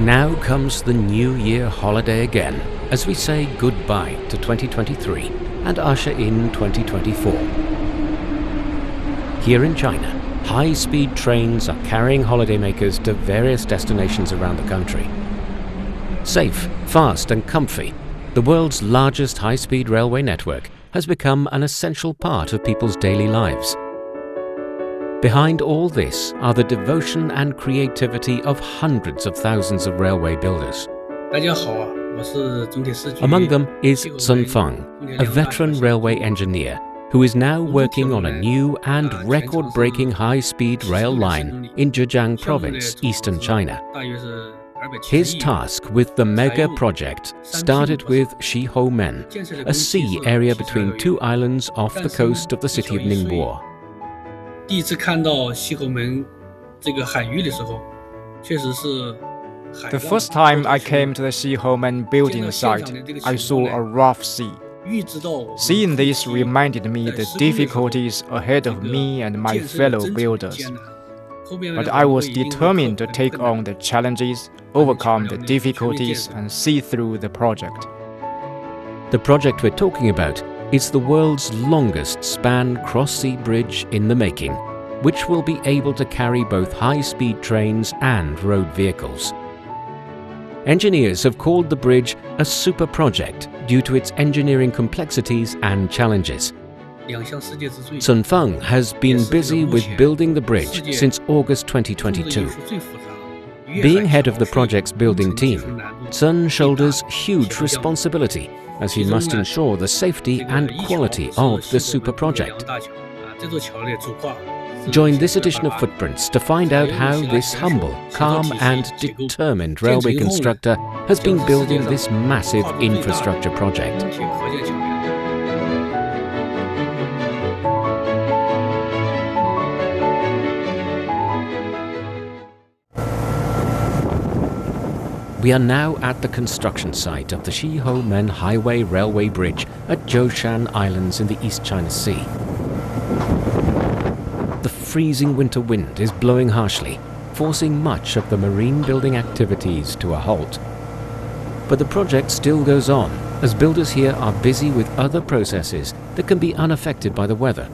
Now comes the New Year holiday again as we say goodbye to 2023 and usher in 2024. Here in China, high speed trains are carrying holidaymakers to various destinations around the country. Safe, fast, and comfy, the world's largest high speed railway network has become an essential part of people's daily lives. Behind all this are the devotion and creativity of hundreds of thousands of railway builders. Among them is Cen Feng, a veteran railway engineer who is now working on a new and record breaking high speed rail line in Zhejiang Province, eastern China. His task with the mega project started with Xihoumen, a sea area between two islands off the coast of the city of Ningbo. The first time I came to the Xihoumen building site, I saw a rough sea. Seeing this reminded me the difficulties ahead of me and my fellow builders. But I was determined to take on the challenges, overcome the difficulties, and see through the project. The project we're talking about is the world's longest span cross sea bridge in the making which will be able to carry both high-speed trains and road vehicles. Engineers have called the bridge a super project due to its engineering complexities and challenges. Cen Feng has been busy with building the bridge since August 2022. Being head of the project's building team, Cen shoulders huge responsibility as he must ensure the safety and quality of the super project. Join this edition of Footprints to find out how this humble, calm and determined railway constructor has been building this massive infrastructure project. We are now at the construction site of the Xihoumen Highway Railway Bridge at Zhoushan Islands in the East China Sea. Freezing winter wind is blowing harshly, forcing much of the marine building activities to a halt. But the project still goes on, as builders here are busy with other processes that can be unaffected by the weather.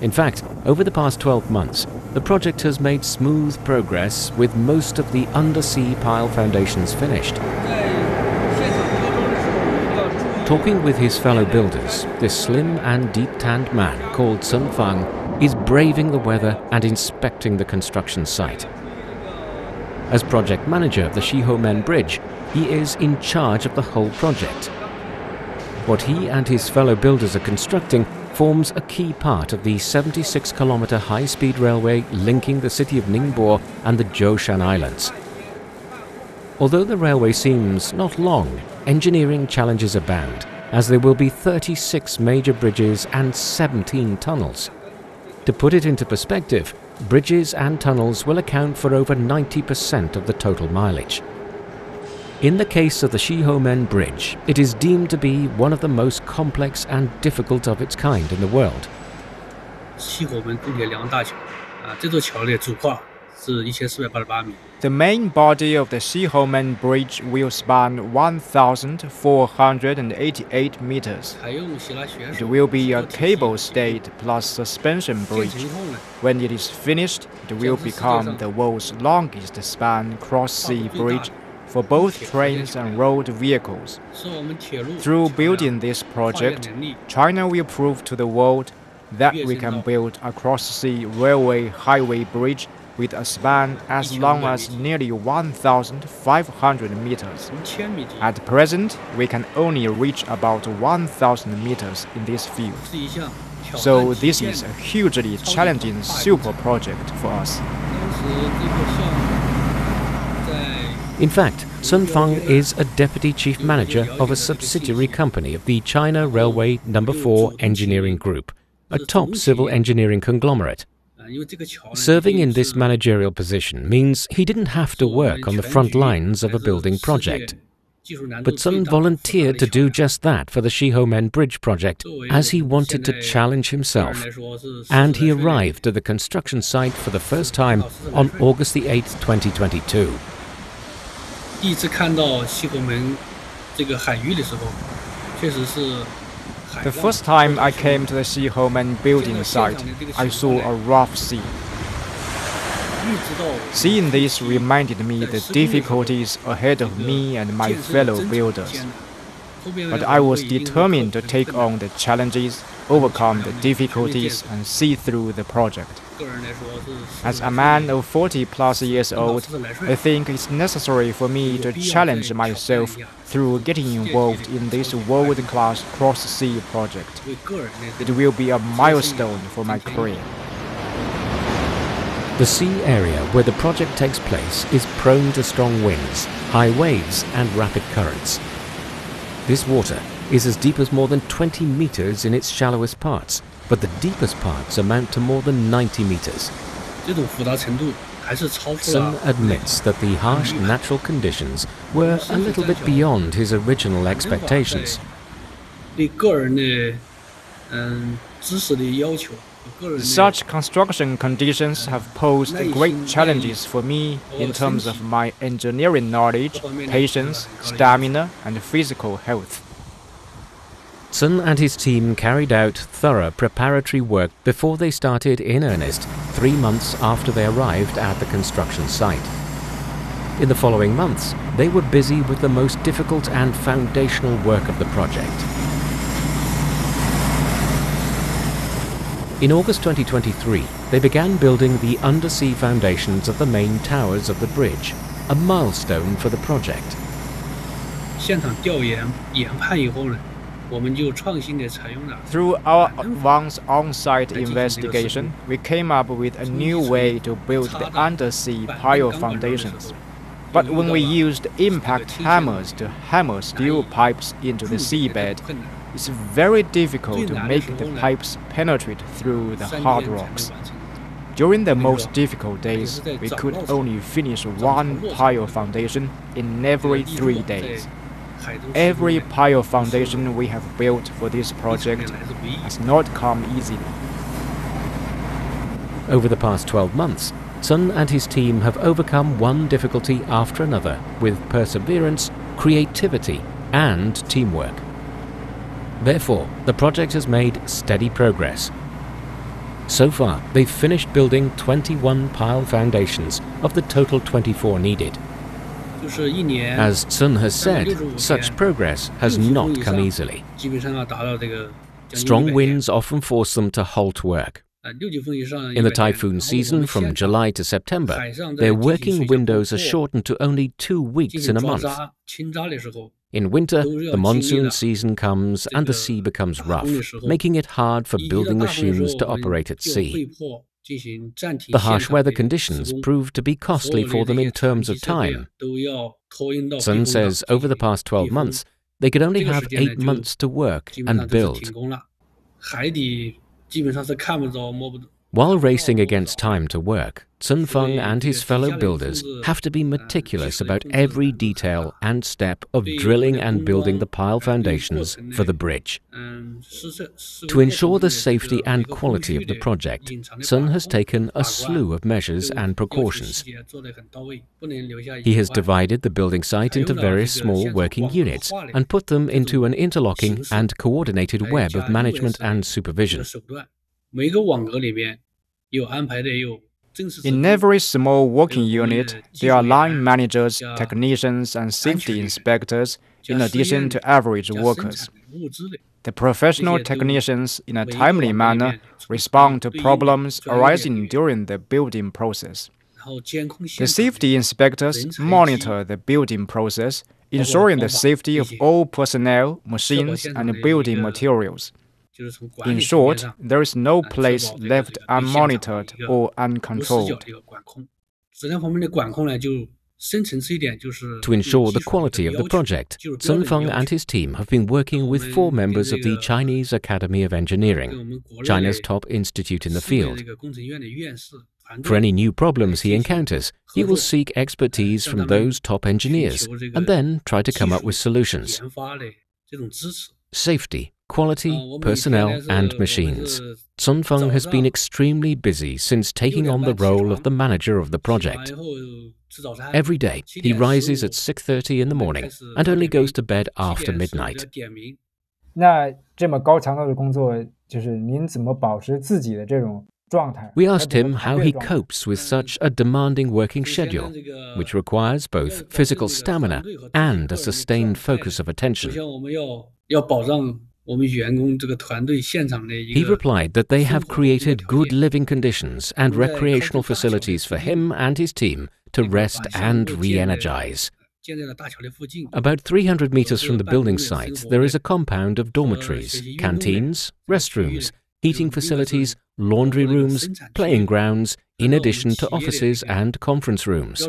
In fact, over the past 12 months, the project has made smooth progress with most of the undersea pile foundations finished. Talking with his fellow builders, this slim and deep-tanned man called Cen Feng is braving the weather and inspecting the construction site. As project manager of the Xihoumen Bridge, he is in charge of the whole project. What he and his fellow builders are constructing forms a key part of the 76 kilometer high speed railway linking the city of Ningbo and the Zhoushan Islands. Although the railway seems not long, engineering challenges abound, as there will be 36 major bridges and 17 tunnels. To put it into perspective, bridges and tunnels will account for over 90% of the total mileage. In the case of the Xihoumen Bridge, it is deemed to be one of the most complex and difficult of its kind in the world. The main body of the Xihoumen Bridge will span 1,488 meters. It will be a cable stayed plus suspension bridge. When it is finished, it will become the world's longest span cross-sea bridge for both trains and road vehicles. Through building this project, China will prove to the world that we can build a cross-sea railway highway bridge with a span as long as nearly 1,500 meters. At present, we can only reach about 1,000 meters in this field. So this is a hugely challenging super project for us. In fact, Cen Feng is a deputy chief manager of a subsidiary company of the China Railway No. 4 Engineering Group, a top civil engineering conglomerate. Serving in this managerial position means he didn't have to work on the front lines of a building project. But Cen volunteered to do just that for the Xihoumen Bridge project, as he wanted to challenge himself. And he arrived at the construction site for the first time on August 8, 2022. The first time I came to the Xihoumen building site, I saw a rough sea. Seeing this reminded me the difficulties ahead of me and my fellow builders. But I was determined to take on the challenges, overcome the difficulties, and see through the project. As a man of 40 plus years old, I think it's necessary for me to challenge myself through getting involved in this world class cross sea project. It will be a milestone for my career. The sea area where the project takes place is prone to strong winds, high waves, and rapid currents. This water is as deep as more than 20 meters in its shallowest parts, but the deepest parts amount to more than 90 meters. Cen admits that the harsh natural conditions were a little bit beyond his original expectations. Such construction conditions have posed great challenges for me in terms of my engineering knowledge, patience, stamina, and physical health. Cen and his team carried out thorough preparatory work before they started in earnest, three months after they arrived at the construction site. In the following months, they were busy with the most difficult and foundational work of the project. In August 2023, they began building the undersea foundations of the main towers of the bridge, a milestone for the project. Through our advanced on-site investigation, we came up with a new way to build the undersea pile foundations. But when we used impact hammers to hammer steel pipes into the seabed, it's very difficult to make the pipes penetrate through the hard rocks. During the most difficult days, we could only finish one pile foundation in every three days. Every pile foundation we have built for this project has not come easily. Over the past 12 months, Cen and his team have overcome one difficulty after another with perseverance, creativity, and teamwork. Therefore, the project has made steady progress. So far, they've finished building 21 pile foundations of the total 24 needed. As Cen has said, such progress has not come easily. Strong winds often force them to halt work. In the typhoon season from July to September, their working windows are shortened to only two weeks in a month. In winter, the monsoon season comes and the sea becomes rough, making it hard for building machines to operate at sea. The harsh weather conditions proved to be costly for them in terms of time. Cen says over the past 12 months, they could only have eight months to work and build. While racing against time to work, Cen Feng and his fellow builders have to be meticulous about every detail and step of drilling and building the pile foundations for the bridge. To ensure the safety and quality of the project, Cen has taken a slew of measures and precautions. He has divided the building site into various small working units and put them into an interlocking and coordinated web of management and supervision. In every small working unit, there are line managers, technicians, and safety inspectors, in addition to average workers. The professional technicians, in a timely manner, respond to problems arising during the building process. The safety inspectors monitor the building process, ensuring the safety of all personnel, machines, and building materials. In short, there is no place left unmonitored or uncontrolled. To ensure the quality of the project, Cen Feng and his team have been working with four members of the Chinese Academy of Engineering, China's top institute in the field. For any new problems he encounters, he will seek expertise from those top engineers and then try to come up with solutions. Safety, quality, oh, personnel, and machines. Cen Feng has been extremely busy since taking on the role of the manager of the project. Every day, he rises at 6.30 in the morning and only goes to bed after midnight. we asked him how he copes with such a demanding working schedule, which requires both physical stamina and a sustained focus of attention. He replied that they have created good living conditions and recreational facilities for him and his team to rest and re energize. About 300 meters from the building site, there is a compound of dormitories, canteens, restrooms, heating facilities, laundry rooms, playing grounds, in addition to offices and conference rooms.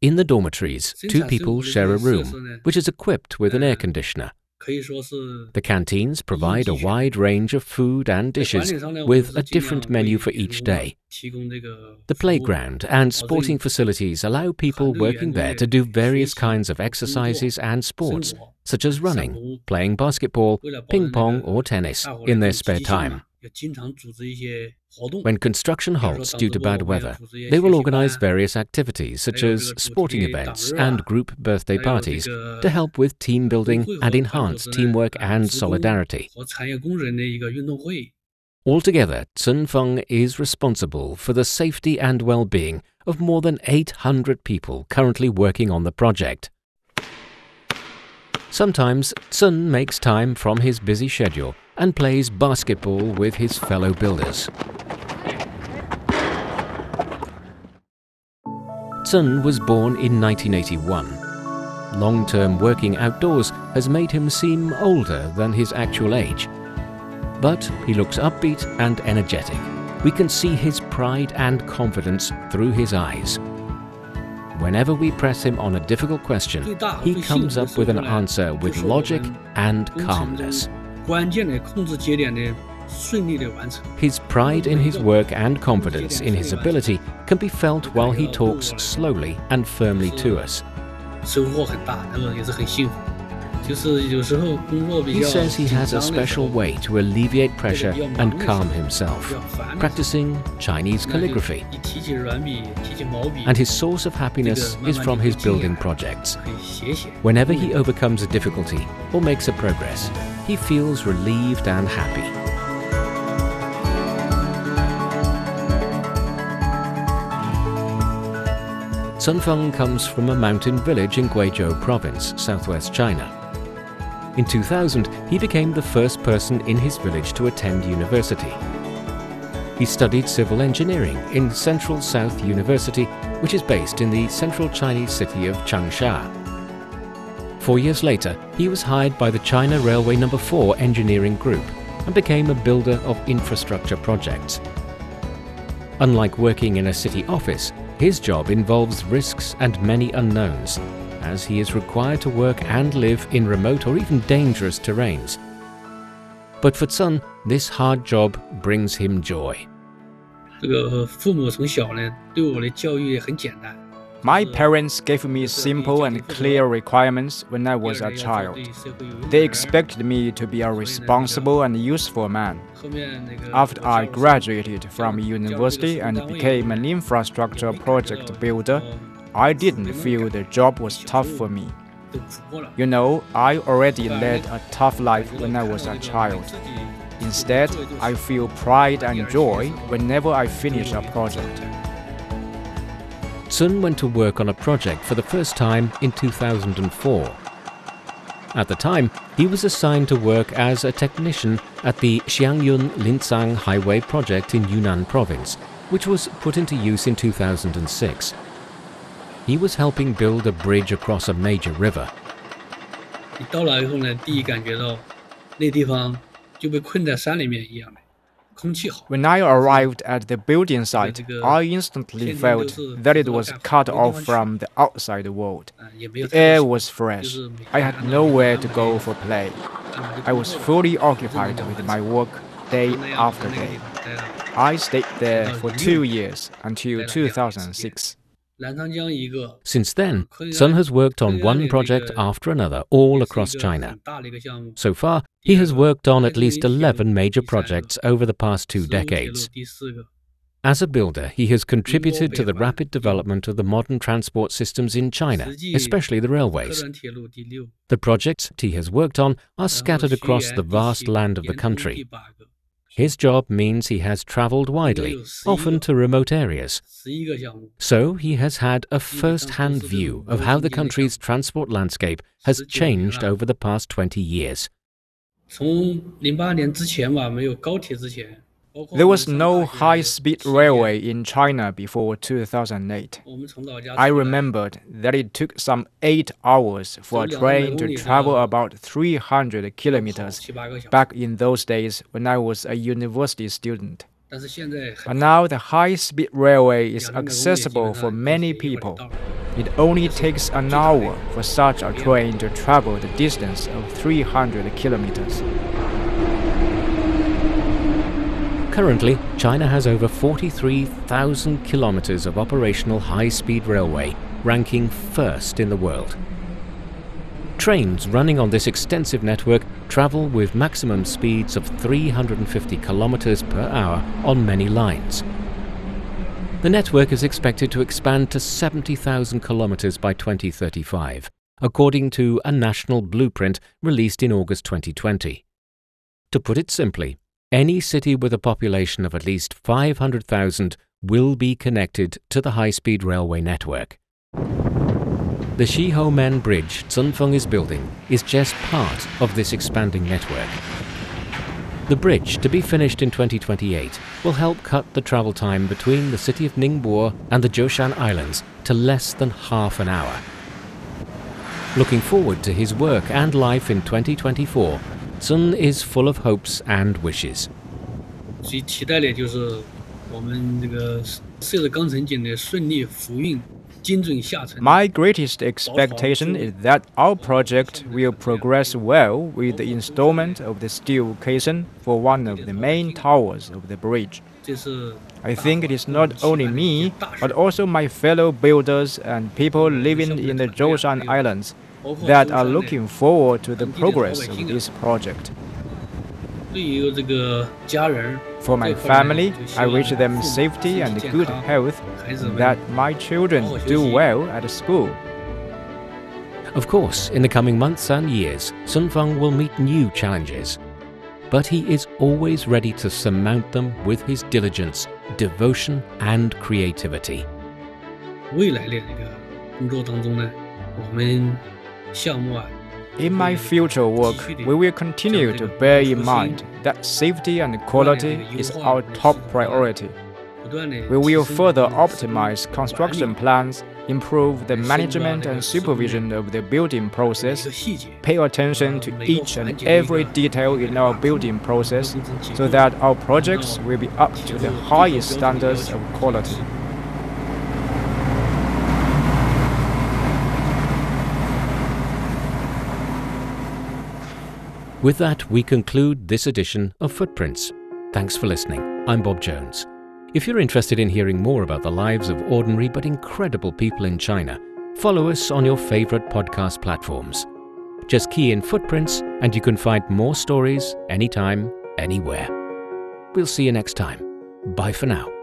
In the dormitories, two people share a room, which is equipped with an air conditioner. The canteens provide a wide range of food and dishes with a different menu for each day. The playground and sporting facilities allow people working there to do various kinds of exercises and sports, such as running, playing basketball, ping pong, or tennis, in their spare time. When construction halts due to bad weather, they will organize various activities such as sporting events and group birthday parties to help with team building and enhance teamwork and solidarity. Altogether, Cen Feng is responsible for the safety and well-being of more than 800 people currently working on the project. Sometimes Cen makes time from his busy schedule and plays basketball with his fellow builders. Cen was born in 1981. Long-term working outdoors has made him seem older than his actual age. But he looks upbeat and energetic. We can see his pride and confidence through his eyes. Whenever we press him on a difficult question, he comes up with an answer with logic and calmness. His pride in his work and confidence in his ability can be felt while he talks slowly and firmly to us. He says he has a special way to alleviate pressure and calm himself, practicing Chinese calligraphy. And his source of happiness is from his building projects. Whenever he overcomes a difficulty or makes a progress, he feels relieved and happy. Cen Feng comes from a mountain village in Guizhou province, southwest China. In 2000, he became the first person in his village to attend university. He studied civil engineering in Central South University, which is based in the central Chinese city of Changsha. Four years later, he was hired by the China Railway No. 4 Engineering Group and became a builder of infrastructure projects. Unlike working in a city office, his job involves risks and many unknowns, as he is required to work and live in remote or even dangerous terrains. But for Cen, this hard job brings him joy. My parents gave me simple and clear requirements when I was a child. They expected me to be a responsible and useful man. After I graduated from university and became an infrastructure project builder, I didn't feel the job was tough for me. You know, I already led a tough life when I was a child. Instead, I feel pride and joy whenever I finish a project. Cen went to work on a project for the first time in 2004. At the time, he was assigned to work as a technician at the Xiangyun Lincang Highway project in Yunnan province, which was put into use in 2006 he was helping build a bridge across a major river. When I arrived at the building site, I instantly felt that it was cut off from the outside world. The air was fresh. I had nowhere to go for play. I was fully occupied with my work day after day. I stayed there for two years until 2006. Since then, Cen has worked on one project after another all across China. So far, he has worked on at least 11 major projects over the past two decades. As a builder, he has contributed to the rapid development of the modern transport systems in China, especially the railways. The projects he has worked on are scattered across the vast land of the country. His job means he has traveled widely, often to remote areas. So he has had a first hand view of how the country's transport landscape has changed over the past 20 years. 从零八年之前吧，没有高铁之前 ，there was no high speed railway in China before 2008. I remembered that it took some 8 hours for a train to travel about 300 kilometers back in those days when I was a university student. But now the high speed railway is accessible for many people. It only takes an hour for such a train to travel the distance of 300 kilometers. Currently, China has over 43,000 kilometers of operational high-speed railway, ranking first in the world. Trains running on this extensive network travel with maximum speeds of 350 kilometers per hour on many lines. The network is expected to expand to 70,000 kilometers by 2035, according to a national blueprint released in August 2020. To put it simply, any city with a population of at least 500,000 will be connected to the high-speed railway network. The Xihoumen Bridge Cen Feng is building is just part of this expanding network. The bridge, to be finished in 2028, will help cut the travel time between the city of Ningbo and the Zhoushan Islands to less than half an hour. Looking forward to his work and life in 2024, Cen is full of hopes and wishes. My greatest expectation is that our project will progress well with the installment of the steel casing for one of the main towers of the bridge. I think it is not only me, but also my fellow builders and people living in the Zhoushan Islands that are looking forward to the progress of this project. For my family, I wish them safety and good health, that my children do well at school. Of course, in the coming months and years, Cen Feng will meet new challenges. But he is always ready to surmount them with his diligence, devotion, and creativity. 未来的这个工作当中呢，我们 in my future work, we will continue to bear in mind that safety and quality is our top priority. We will further optimize construction plans, improve the management and supervision of the building process, pay attention to each and every detail in our building process so that our projects will be up to the highest standards of quality. With that, we conclude this edition of Footprints. Thanks for listening. I'm Bob Jones. If you're interested in hearing more about the lives of ordinary but incredible people in China, follow us on your favorite podcast platforms. Just key in Footprints and you can find more stories anytime, anywhere. We'll see you next time. Bye for now.